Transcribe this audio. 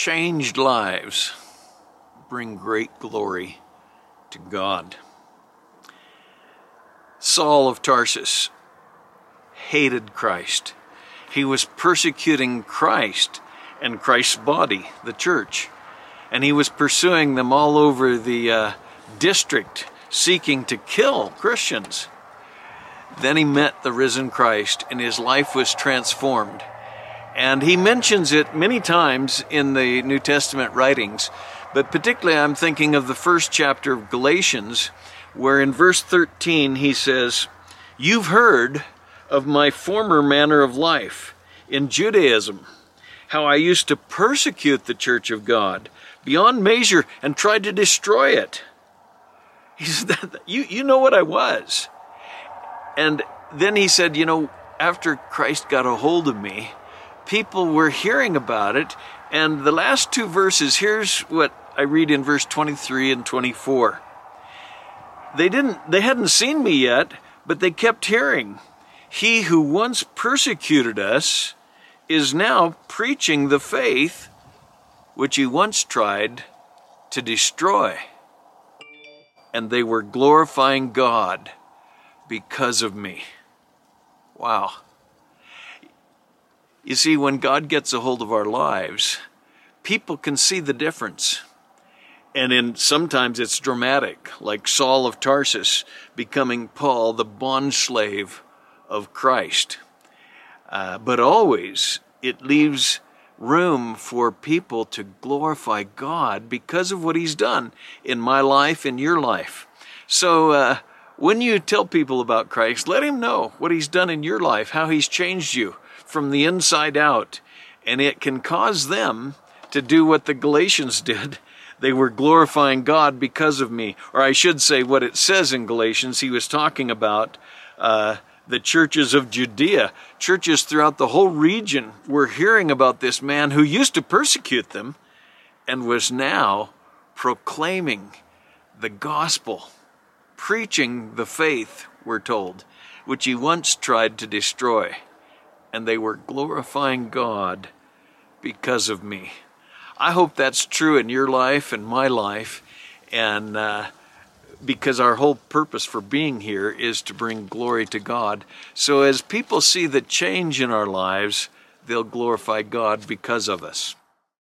changed lives bring great glory to God. Saul of Tarsus hated Christ. He was persecuting Christ and Christ's body, the church. And he was pursuing them all over the uh, district, seeking to kill Christians. Then he met the risen Christ, and his life was transformed. And he mentions it many times in the New Testament writings, but particularly I'm thinking of the first chapter of Galatians, where in verse 13 he says, You've heard of my former manner of life in Judaism, how I used to persecute the church of God beyond measure and tried to destroy it. He said, you, you know what I was. And then he said, You know, after Christ got a hold of me, people were hearing about it. And the last two verses, here's what I read in verse 23 and 24. They didn't they hadn't seen me yet, but they kept hearing. He who once persecuted us is now preaching the faith which he once tried to destroy. And they were glorifying God because of me. Wow. You see, when God gets a hold of our lives, people can see the difference. And in sometimes it's dramatic, like Saul of Tarsus becoming Paul, the bondslave of Christ. Uh, but always it leaves room for people to glorify God because of what He's done in my life, in your life. So uh, when you tell people about Christ, let Him know what He's done in your life, how He's changed you from the inside out. And it can cause them to do what the Galatians did. They were glorifying God because of me. Or I should say, what it says in Galatians, he was talking about uh, the churches of Judea. Churches throughout the whole region were hearing about this man who used to persecute them and was now proclaiming the gospel preaching the faith, we're told, which he once tried to destroy. And they were glorifying God because of me. I hope that's true in your life and my life. And uh, because our whole purpose for being here is to bring glory to God. So as people see the change in our lives, they'll glorify God because of us.